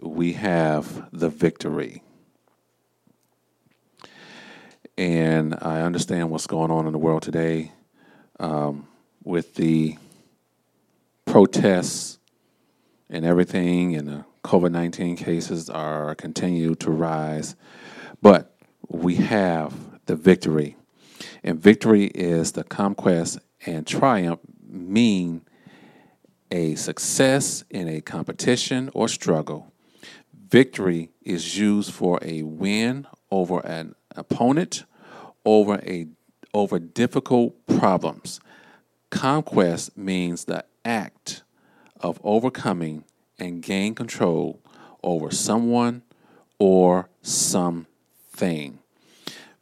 We have the victory. And I understand what's going on in the world today um, with the protests and everything, and the COVID 19 cases are continue to rise. But we have the victory. And victory is the conquest, and triumph mean a success in a competition or struggle. Victory is used for a win over an opponent, over a over difficult problems. Conquest means the act of overcoming and gain control over someone or something.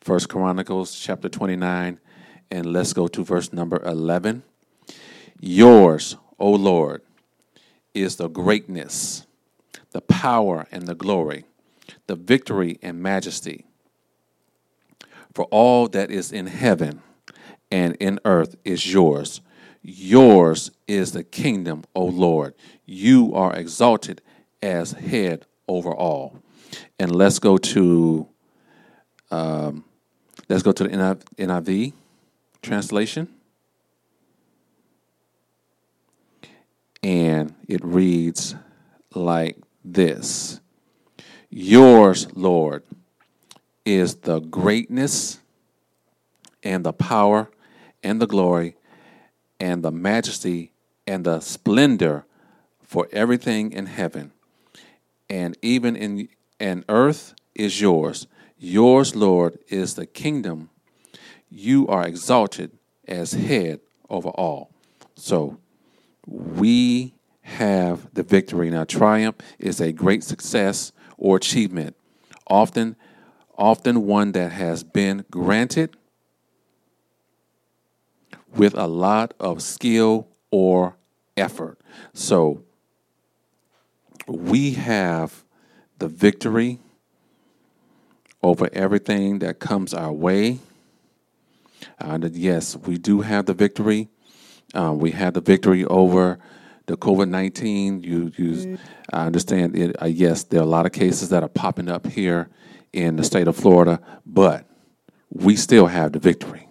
First Chronicles chapter 29 and let's go to verse number 11. Yours, O Lord, is the greatness, the power and the glory, the victory and majesty. For all that is in heaven and in earth is yours. Yours is the kingdom, O Lord. You are exalted as head over all. And let's go to um, let's go to the NIV translation. And it reads like this Yours, Lord, is the greatness and the power and the glory and the majesty and the splendor for everything in heaven and even in and earth is yours. Yours, Lord, is the kingdom. You are exalted as head over all. So we have the victory. Now, triumph is a great success or achievement, often, often one that has been granted with a lot of skill or effort. So we have the victory over everything that comes our way. And yes, we do have the victory um, we had the victory over the COVID nineteen. You, you, mm. I understand. It, uh, yes, there are a lot of cases that are popping up here in the state of Florida, but we still have the victory,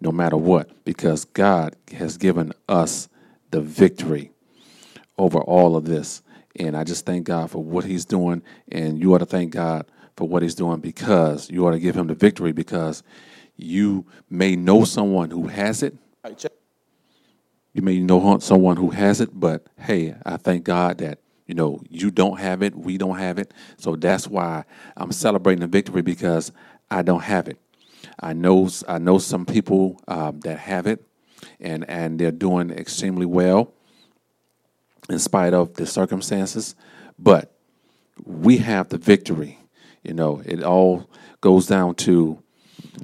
no matter what, because God has given us the victory over all of this. And I just thank God for what He's doing, and you ought to thank God for what He's doing because you ought to give Him the victory because you may know someone who has it. You may know someone who has it, but hey, I thank God that you know you don't have it, we don't have it. So that's why I'm celebrating the victory because I don't have it. I know I know some people um, that have it, and and they're doing extremely well in spite of the circumstances. But we have the victory. You know, it all goes down to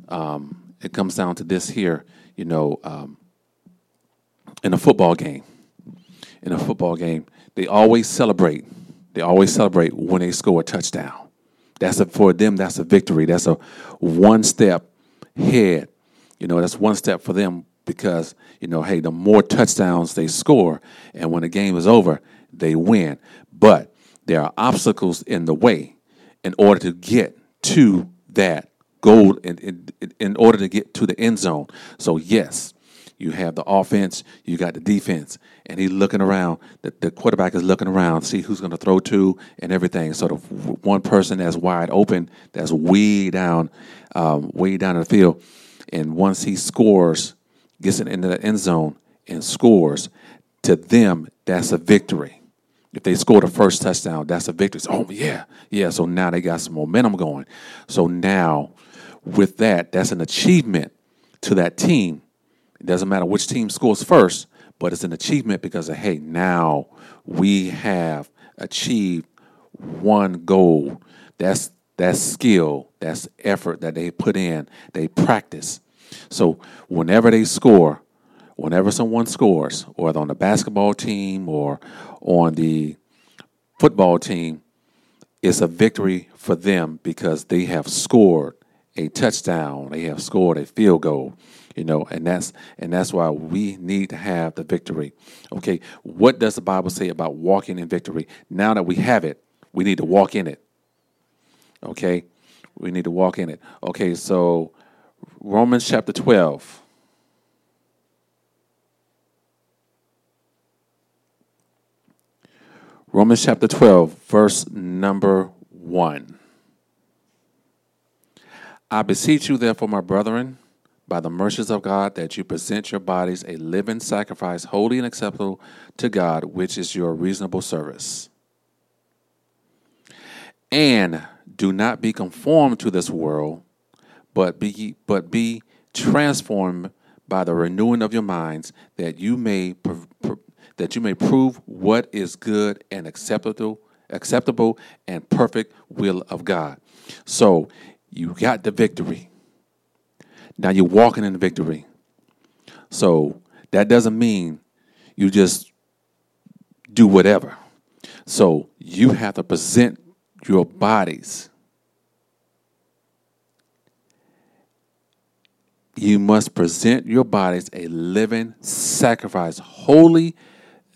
um, it comes down to this here. You know, um, in a football game, in a football game, they always celebrate. They always celebrate when they score a touchdown. That's a, for them. That's a victory. That's a one step head. You know, that's one step for them because you know, hey, the more touchdowns they score, and when the game is over, they win. But there are obstacles in the way in order to get to that goal in, in, in order to get to the end zone. So yes, you have the offense, you got the defense, and he's looking around. The, the quarterback is looking around, see who's going to throw to and everything. So the one person that's wide open, that's way down, um, way down in the field, and once he scores, gets it into the end zone and scores, to them that's a victory. If they score the first touchdown, that's a victory. So, oh yeah, yeah. So now they got some momentum going. So now, with that, that's an achievement to that team it doesn't matter which team scores first, but it's an achievement because of, hey, now we have achieved one goal. That's that's skill, that's effort that they put in, they practice. So whenever they score, whenever someone scores, whether on the basketball team or on the football team, it's a victory for them because they have scored a touchdown, they have scored a field goal you know and that's and that's why we need to have the victory okay what does the bible say about walking in victory now that we have it We need to walk in it. Okay? We need to walk in it. Okay, so Romans chapter 12. Romans chapter 12, verse number 1. I beseech you, therefore, my brethren, by the mercies of God, that you present your bodies a living sacrifice, holy and acceptable to God, which is your reasonable service. And do not be conformed to this world, but be but be transformed by the renewing of your minds, that you may that you may prove what is good and acceptable, acceptable and perfect will of God. So you got the victory. Now you're walking in victory. So that doesn't mean you just do whatever. So you have to present your bodies. You must present your bodies a living sacrifice, holy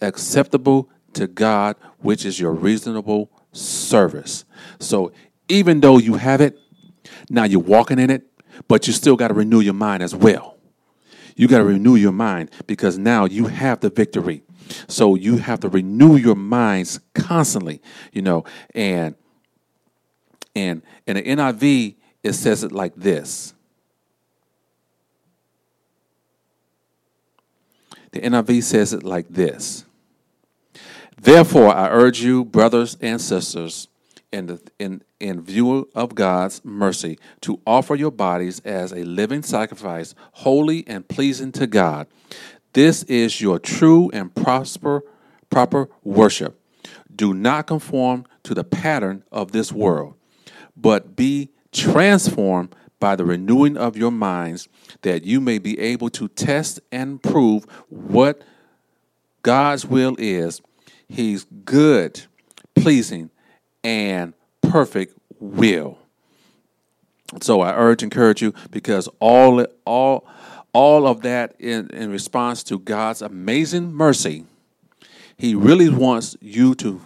acceptable to God, which is your reasonable service. So even though you have it, now you're walking in it, but you still got to renew your mind as well. You got to renew your mind because now you have the victory. So you have to renew your minds constantly, you know, and and in the NIV it says it like this. The NIV says it like this. Therefore, I urge you, brothers and sisters, in, in, in view of God's mercy, to offer your bodies as a living sacrifice, holy and pleasing to God. This is your true and prosper, proper worship. Do not conform to the pattern of this world, but be transformed by the renewing of your minds, that you may be able to test and prove what God's will is He's good, pleasing, and perfect will. So I urge, encourage you, because all all all of that in, in response to God's amazing mercy, He really wants you to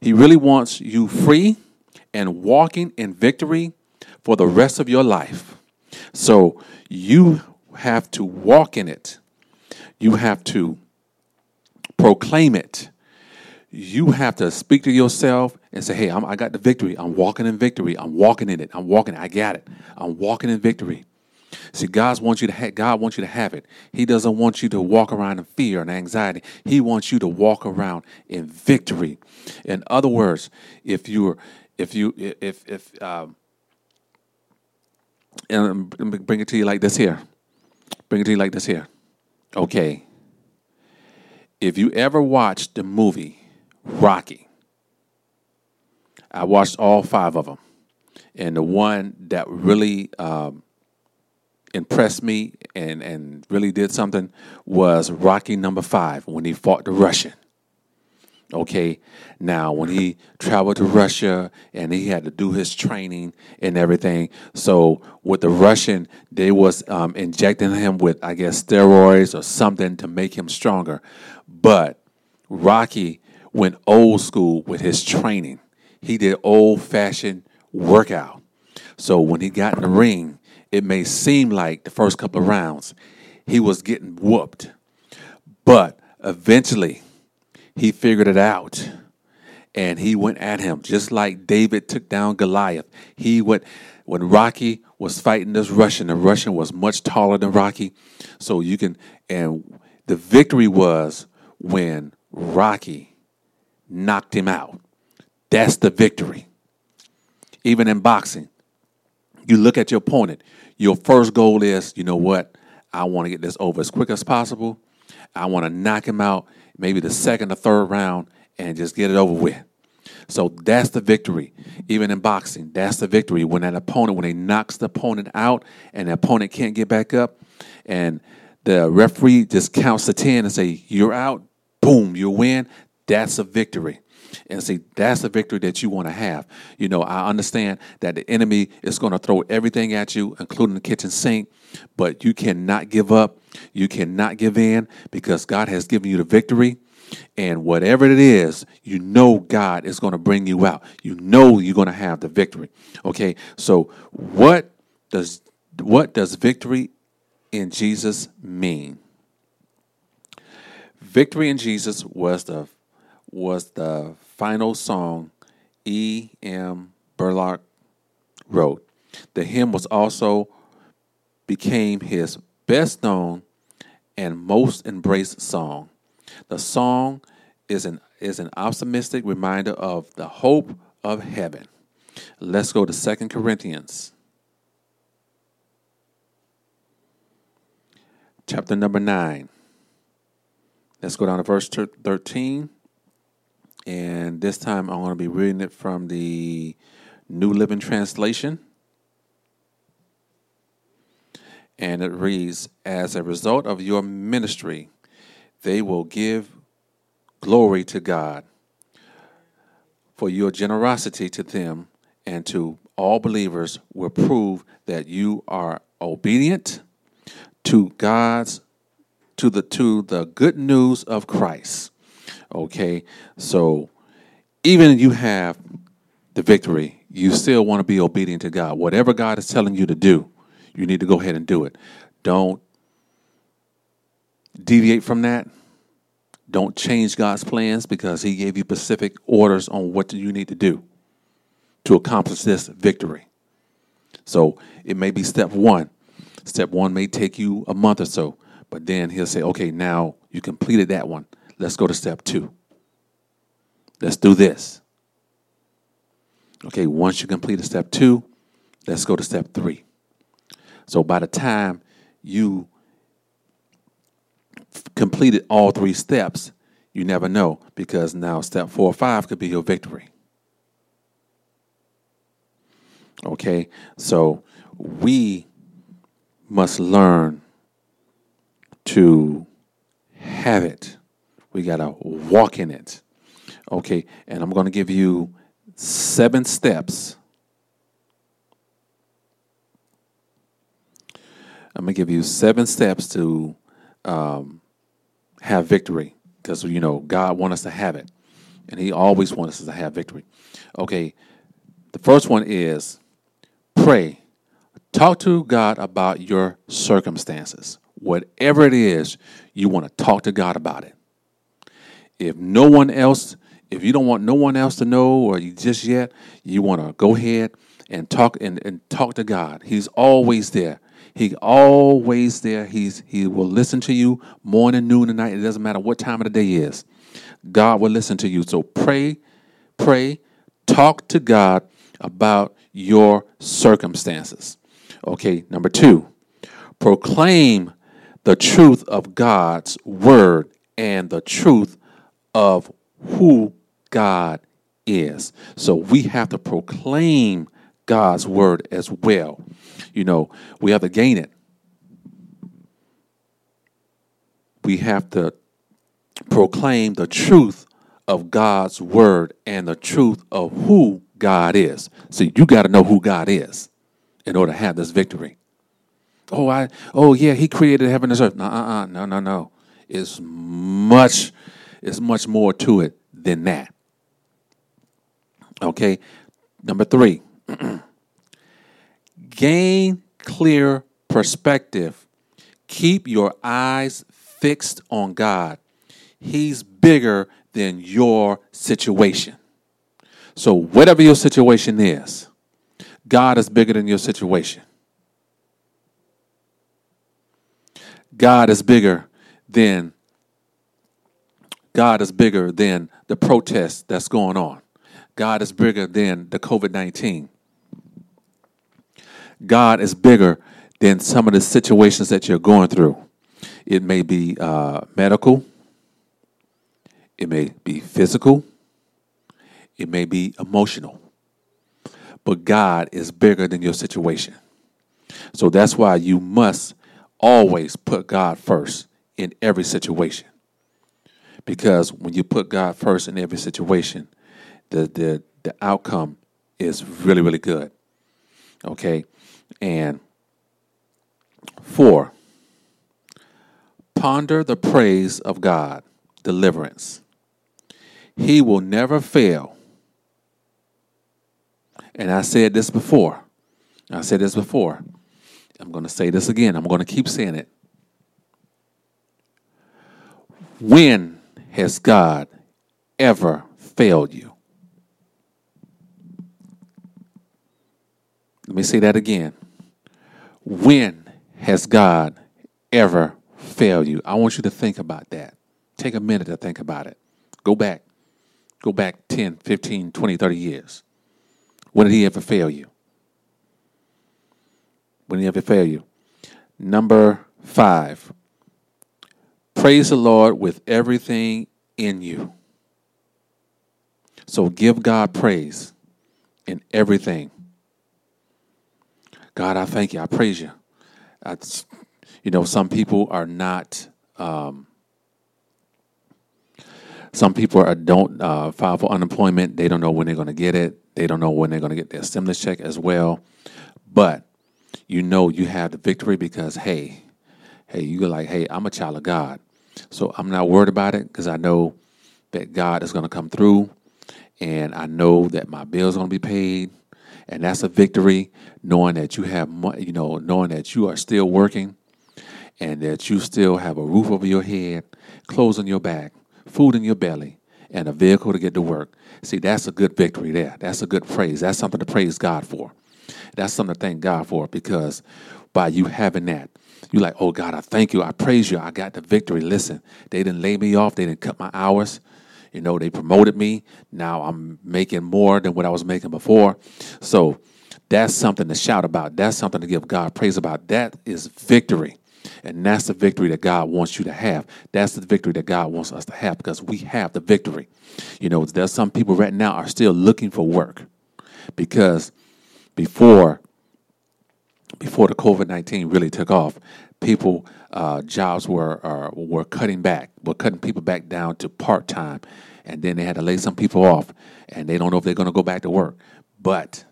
He really wants you free and walking in victory for the rest of your life. So you have to walk in it. You have to proclaim it you have to speak to yourself and say, hey, I'm, i got the victory. I'm walking in victory. I'm walking in it. I'm walking. I got it. I'm walking in victory. See, God wants you to ha- God wants you to have it. He doesn't want you to walk around in fear and anxiety. He wants you to walk around in victory. In other words, if you're if you if if um, and bring it to you like this here. Bring it to you like this here. Okay. If you ever watched the movie Rocky. I watched all five of them. And the one that really um, impressed me and, and really did something was Rocky number five when he fought the Russian. Okay, now when he traveled to Russia and he had to do his training and everything, so with the Russian, they was um, injecting him with I guess steroids or something to make him stronger. But Rocky went old school with his training. He did old fashioned workout. So when he got in the ring, it may seem like the first couple of rounds he was getting whooped. But eventually he figured it out and he went at him just like David took down Goliath. He went when Rocky was fighting this Russian, the Russian was much taller than Rocky. So you can and the victory was when Rocky knocked him out. That's the victory. Even in boxing, you look at your opponent. Your first goal is, you know what? I want to get this over as quick as possible. I want to knock him out, maybe the second or third round, and just get it over with. So that's the victory. Even in boxing, that's the victory. When an opponent, when he knocks the opponent out and the opponent can't get back up, and the referee just counts to 10 and say, You're out, boom, you win. That's a victory. And see, that's the victory that you want to have. You know, I understand that the enemy is going to throw everything at you, including the kitchen sink, but you cannot give up. You cannot give in because God has given you the victory. And whatever it is, you know God is going to bring you out. You know you're going to have the victory. Okay? So what does what does victory in Jesus mean? Victory in Jesus was the was the final song E. M. Burlock wrote. The hymn was also became his best known and most embraced song. The song is an is an optimistic reminder of the hope of heaven. Let's go to Second Corinthians. Chapter number 9. Let's go down to verse 13. And this time I'm going to be reading it from the New Living Translation. And it reads As a result of your ministry, they will give glory to God for your generosity to them and to all believers will prove that you are obedient to God's to the to the good news of Christ. Okay? So even you have the victory, you still want to be obedient to God. Whatever God is telling you to do, you need to go ahead and do it. Don't deviate from that. Don't change God's plans because He gave you specific orders on what you need to do to accomplish this victory. So it may be step one. Step one may take you a month or so, but then He'll say, okay, now you completed that one. Let's go to step two. Let's do this. Okay, once you complete step two, let's go to step three. So by the time you completed all three steps, you never know because now step four or five could be your victory. Okay, so we must learn to have it. We got to walk in it. Okay, and I'm going to give you seven steps I'm gonna give you seven steps to um, have victory because you know God wants us to have it, and He always wants us to have victory. Okay, the first one is pray. Talk to God about your circumstances. Whatever it is, you want to talk to God about it. If no one else, if you don't want no one else to know or you just yet, you want to go ahead and talk and, and talk to God. He's always there. He always there. He's he will listen to you morning, noon, and night. It doesn't matter what time of the day is. God will listen to you. So pray, pray, talk to God about your circumstances. Okay, number two, proclaim the truth of God's word and the truth of who God is. So we have to proclaim God's word as well you know, we have to gain it. We have to proclaim the truth of God's word and the truth of who God is. See, you got to know who God is in order to have this victory. Oh, I oh yeah, he created heaven and earth. No, uh, no, no, no. It's much, it's much more to it than that. Okay. Number three. Gain clear perspective. Keep your eyes fixed on God. He's bigger than your situation. So, whatever your situation is, God is bigger than your situation. God is bigger than God is bigger than the protest that's going on. God is bigger than the COVID 19. God is bigger than some of the situations that you're going through. It may be uh, medical, it may be physical, it may be emotional. But God is bigger than your situation. So that's why you must always put God first in every situation. Because when you put God first in every situation, the the, the outcome is really, really good. Okay. And four, ponder the praise of God, deliverance. He will never fail. And I said this before. I said this before. I'm going to say this again. I'm going to keep saying it. When has God ever failed you? Let me say that again. When has God ever failed you? I want you to think about that. Take a minute to think about it. Go back. Go back 10, 15, 20, 30 years. When did he ever fail you? When did he ever fail you? Number five, praise the Lord with everything in you. So give God praise in everything. God, I thank you. I praise you. I, you know, some people are not. Um, some people are don't uh, file for unemployment. They don't know when they're going to get it. They don't know when they're going to get their stimulus check as well. But you know you have the victory because hey, hey, you're like, hey, I'm a child of God, so I'm not worried about it because I know that God is going to come through, and I know that my bills are going to be paid, and that's a victory. Knowing that you have, you know, knowing that you are still working, and that you still have a roof over your head, clothes on your back, food in your belly, and a vehicle to get to work. See, that's a good victory there. That's a good praise. That's something to praise God for. That's something to thank God for because by you having that, you're like, oh God, I thank you. I praise you. I got the victory. Listen, they didn't lay me off. They didn't cut my hours. You know, they promoted me. Now I'm making more than what I was making before. So that's something to shout about. That's something to give God praise about. That is victory. And that's the victory that God wants you to have. That's the victory that God wants us to have because we have the victory. You know, there's some people right now are still looking for work because before before the COVID nineteen really took off, people uh, jobs were uh, were cutting back, were cutting people back down to part time, and then they had to lay some people off, and they don't know if they're going to go back to work. But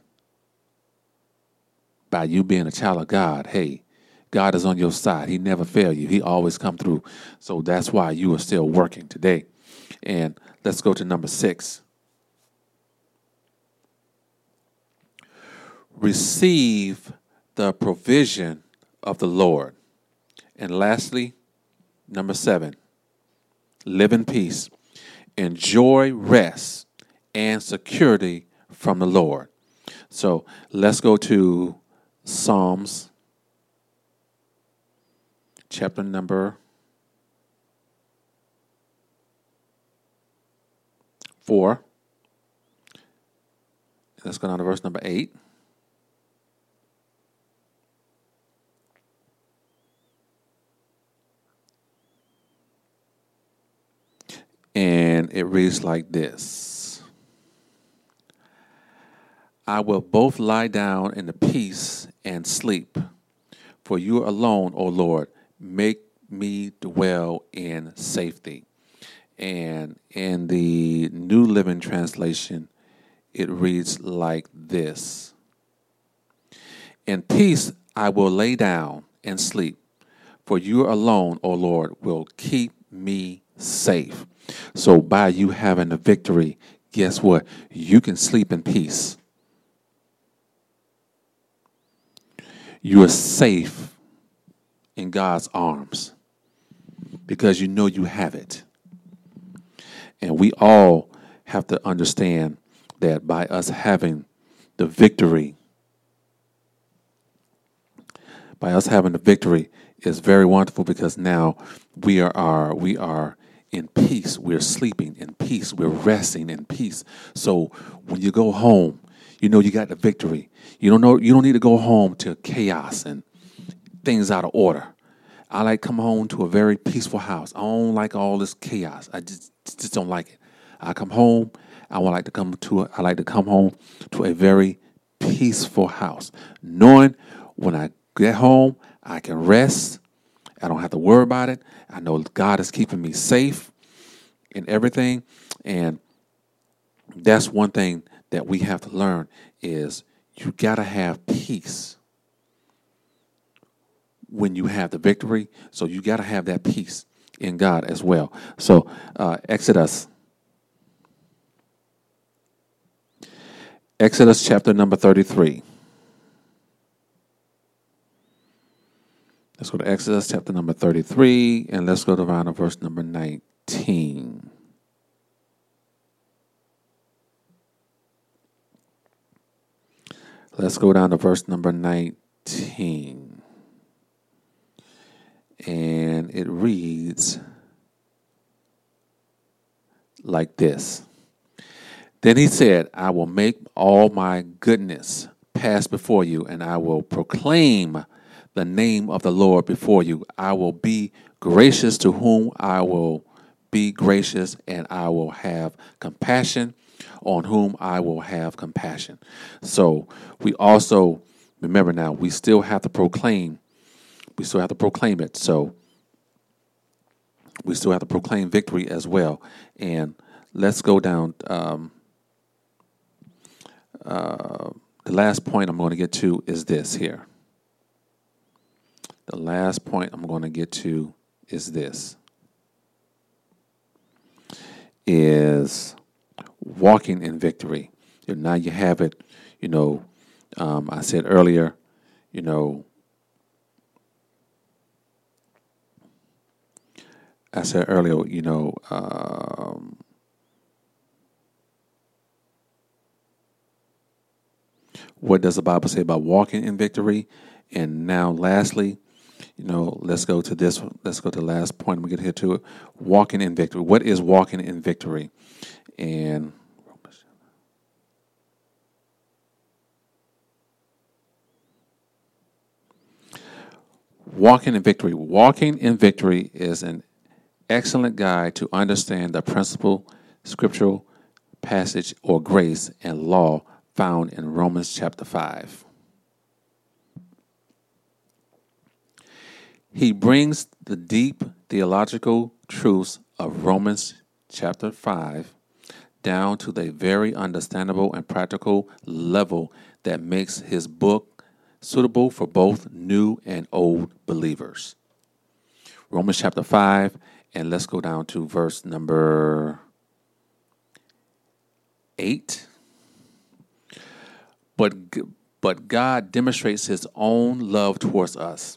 by you being a child of God, hey, God is on your side. He never fail you. He always come through. So that's why you are still working today. And let's go to number six. Receive the provision of the Lord. And lastly, number seven, live in peace. Enjoy rest and security from the Lord. So let's go to Psalms chapter number 4. Let's go down to verse number 8. And it reads like this. I will both lie down in the peace and sleep, for you alone, O Lord, make me dwell in safety. And in the New Living Translation, it reads like this. In peace I will lay down and sleep, for you alone, O Lord, will keep me safe. So, by you having the victory, guess what? You can sleep in peace. You are safe in God's arms because you know you have it. And we all have to understand that by us having the victory, by us having the victory is very wonderful because now we are, are we are in peace. We're sleeping in peace. We're resting in peace. So when you go home, you know you got the victory. You don't know you don't need to go home to chaos and things out of order. I like come home to a very peaceful house. I don't like all this chaos. I just just don't like it. I come home. I would like to come to. A, I like to come home to a very peaceful house, knowing when I get home I can rest. I don't have to worry about it. I know God is keeping me safe in everything, and that's one thing that we have to learn is you got to have peace when you have the victory. So you got to have that peace. in God as well. So, uh, Exodus. Exodus chapter number 33. Let's go to Exodus chapter number 33 and let's go to around verse number 19. Let's go down to verse number 19. And it reads like this Then he said, I will make all my goodness pass before you, and I will proclaim the name of the Lord before you. I will be gracious to whom I will be gracious, and I will have compassion on whom I will have compassion. So we also remember now we still have to proclaim. We still have to proclaim it. So we still have to proclaim victory as well. And let's go down. Um, uh, the last point I'm going to get to is this here. The last point I'm going to get to is this. Is walking in victory. Now you have it, you know, um, I said earlier, you know, I said earlier, you know, um, what does the Bible say about walking in victory? And now, lastly, you know, let's go to this. Let's go to the last point. We get here to it. Walking in victory. What is walking in victory? And Walking in Victory. Walking in Victory is an excellent guide to understand the principal scriptural passage, or grace and law found in Romans chapter 5. He brings the deep theological truths of Romans chapter 5 down to the very understandable and practical level that makes his book suitable for both new and old believers. Romans chapter 5, and let's go down to verse number 8. But, but God demonstrates his own love towards us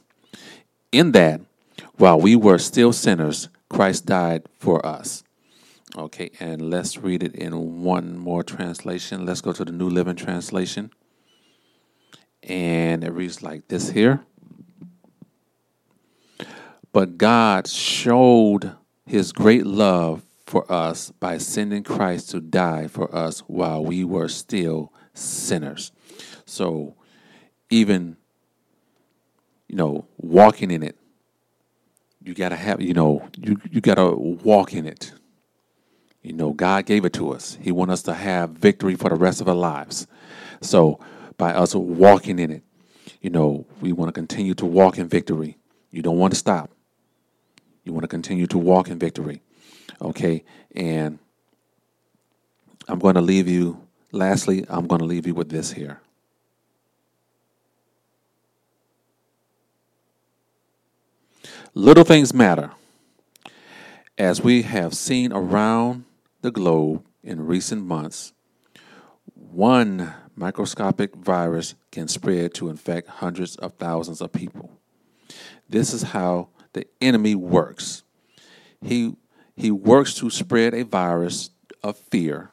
in that while we were still sinners, Christ died for us. Okay, and let's read it in one more translation. Let's go to the New Living Translation. And it reads like this here. But God showed his great love for us by sending Christ to die for us while we were still sinners. So, even, you know, walking in it, you got to have, you know, you, you got to walk in it. You know, God gave it to us. He wants us to have victory for the rest of our lives. So, by us walking in it, you know, we want to continue to walk in victory. You don't want to stop. You want to continue to walk in victory. Okay? And I'm going to leave you, lastly, I'm going to leave you with this here. Little things matter. As we have seen around the globe in recent months, one microscopic virus can spread to infect hundreds of thousands of people. This is how the enemy works. He, he works to spread a virus of fear,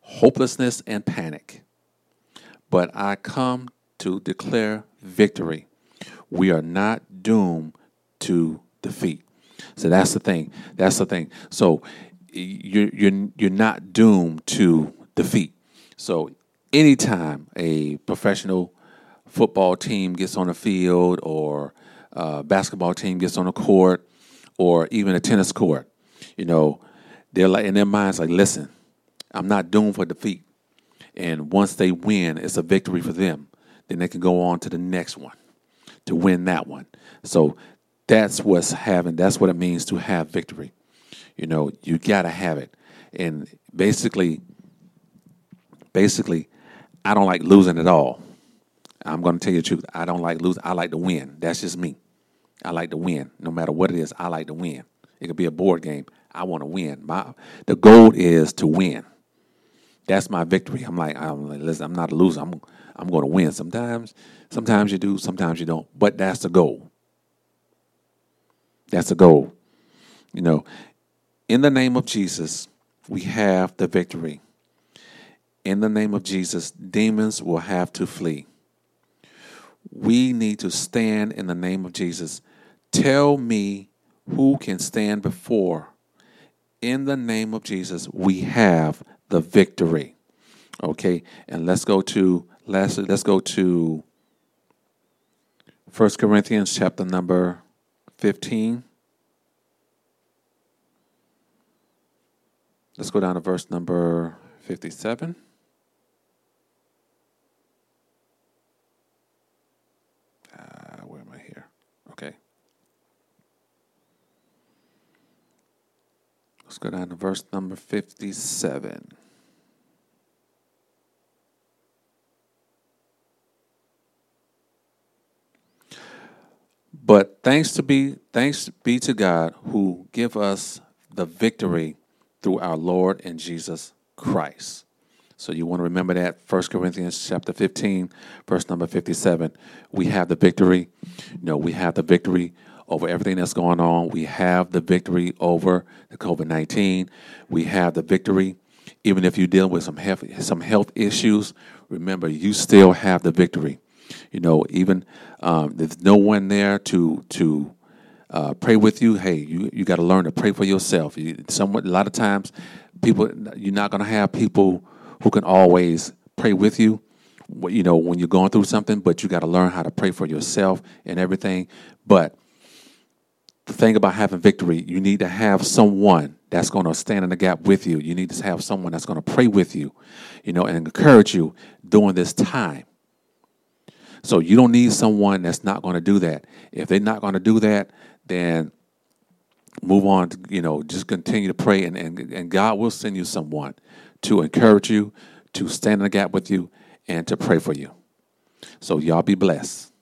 hopelessness, and panic. But I come to declare victory. We are not doomed to defeat. So that's the thing. That's the thing. So you're you're you're not doomed to defeat. So anytime a professional football team gets on the field or a basketball team gets on the court or even a tennis court, you know, they're like in their minds like, listen, I'm not doomed for defeat. And once they win, it's a victory for them. Then they can go on to the next one to win that one. So that's what's having that's what it means to have victory you know you got to have it and basically basically i don't like losing at all i'm going to tell you the truth i don't like losing i like to win that's just me i like to win no matter what it is i like to win It could be a board game. I want to win. My the goal is to win. That's my victory. I'm like, I'm like, listen, I'm not a loser. I'm I'm going to win. Sometimes, sometimes you do, sometimes you don't. But that's the goal. That's the goal. You know, in the name of Jesus, we have the victory. In the name of Jesus, demons will have to flee. We need to stand in the name of Jesus. Tell me who can stand before. In the name of Jesus, we have the victory. Okay, and let's go to lastly, let's go to 1 Corinthians chapter number 15. Let's go down to verse number 57. Uh, where am I here? Okay. Let's go down to verse number 57. But thanks to be thanks be to God who give us the victory through our Lord and Jesus Christ. So you want to remember that 1 Corinthians chapter 15, verse number 57. We have the victory. You know, we have the victory over everything that's going on. We have the victory over the COVID-19. We have the victory even if you're dealing with some health, some health issues, remember you still have the victory. You know, even um, there's no one there to to uh, pray with you. Hey, you you got to learn to pray for yourself. You, somewhat, a lot of times, people you're not going to have people who can always pray with you. You know, when you're going through something, but you got to learn how to pray for yourself and everything. But the thing about having victory, you need to have someone that's going to stand in the gap with you. You need to have someone that's going to pray with you, you know, and encourage you during this time. So you don't need someone that's not going to do that. If they're not going to do that, then move on. To, you know, just continue to pray, and, and and God will send you someone to encourage you, to stand in the gap with you, and to pray for you. So y'all be blessed.